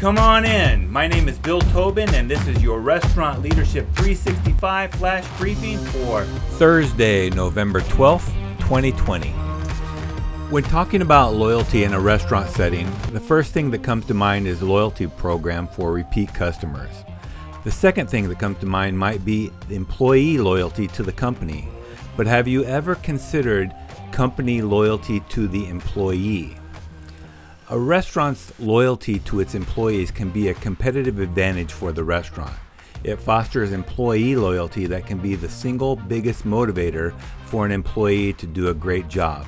Come on in. My name is Bill Tobin, and this is your Restaurant Leadership 365 flash briefing for Thursday, November 12th, 2020. When talking about loyalty in a restaurant setting, the first thing that comes to mind is loyalty program for repeat customers. The second thing that comes to mind might be employee loyalty to the company. But have you ever considered company loyalty to the employee? A restaurant's loyalty to its employees can be a competitive advantage for the restaurant. It fosters employee loyalty that can be the single biggest motivator for an employee to do a great job.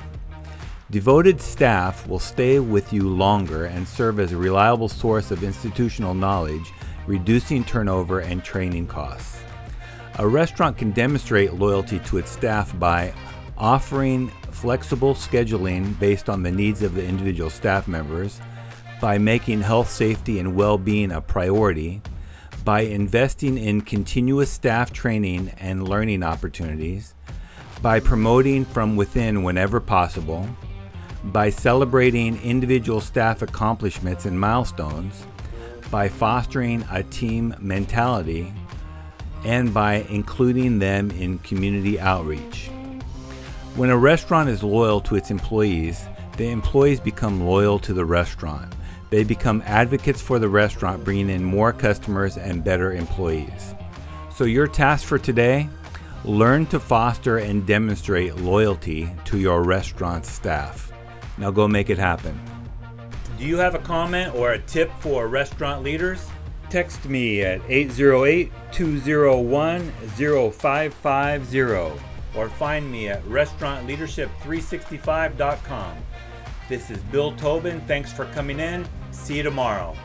Devoted staff will stay with you longer and serve as a reliable source of institutional knowledge, reducing turnover and training costs. A restaurant can demonstrate loyalty to its staff by offering flexible scheduling based on the needs of the individual staff members, by making health, safety, and well being a priority, by investing in continuous staff training and learning opportunities, by promoting from within whenever possible, by celebrating individual staff accomplishments and milestones, by fostering a team mentality, and by including them in community outreach. When a restaurant is loyal to its employees, the employees become loyal to the restaurant. They become advocates for the restaurant, bringing in more customers and better employees. So, your task for today learn to foster and demonstrate loyalty to your restaurant staff. Now, go make it happen. Do you have a comment or a tip for restaurant leaders? Text me at 808 201 0550 or find me at restaurantleadership365.com. This is Bill Tobin. Thanks for coming in. See you tomorrow.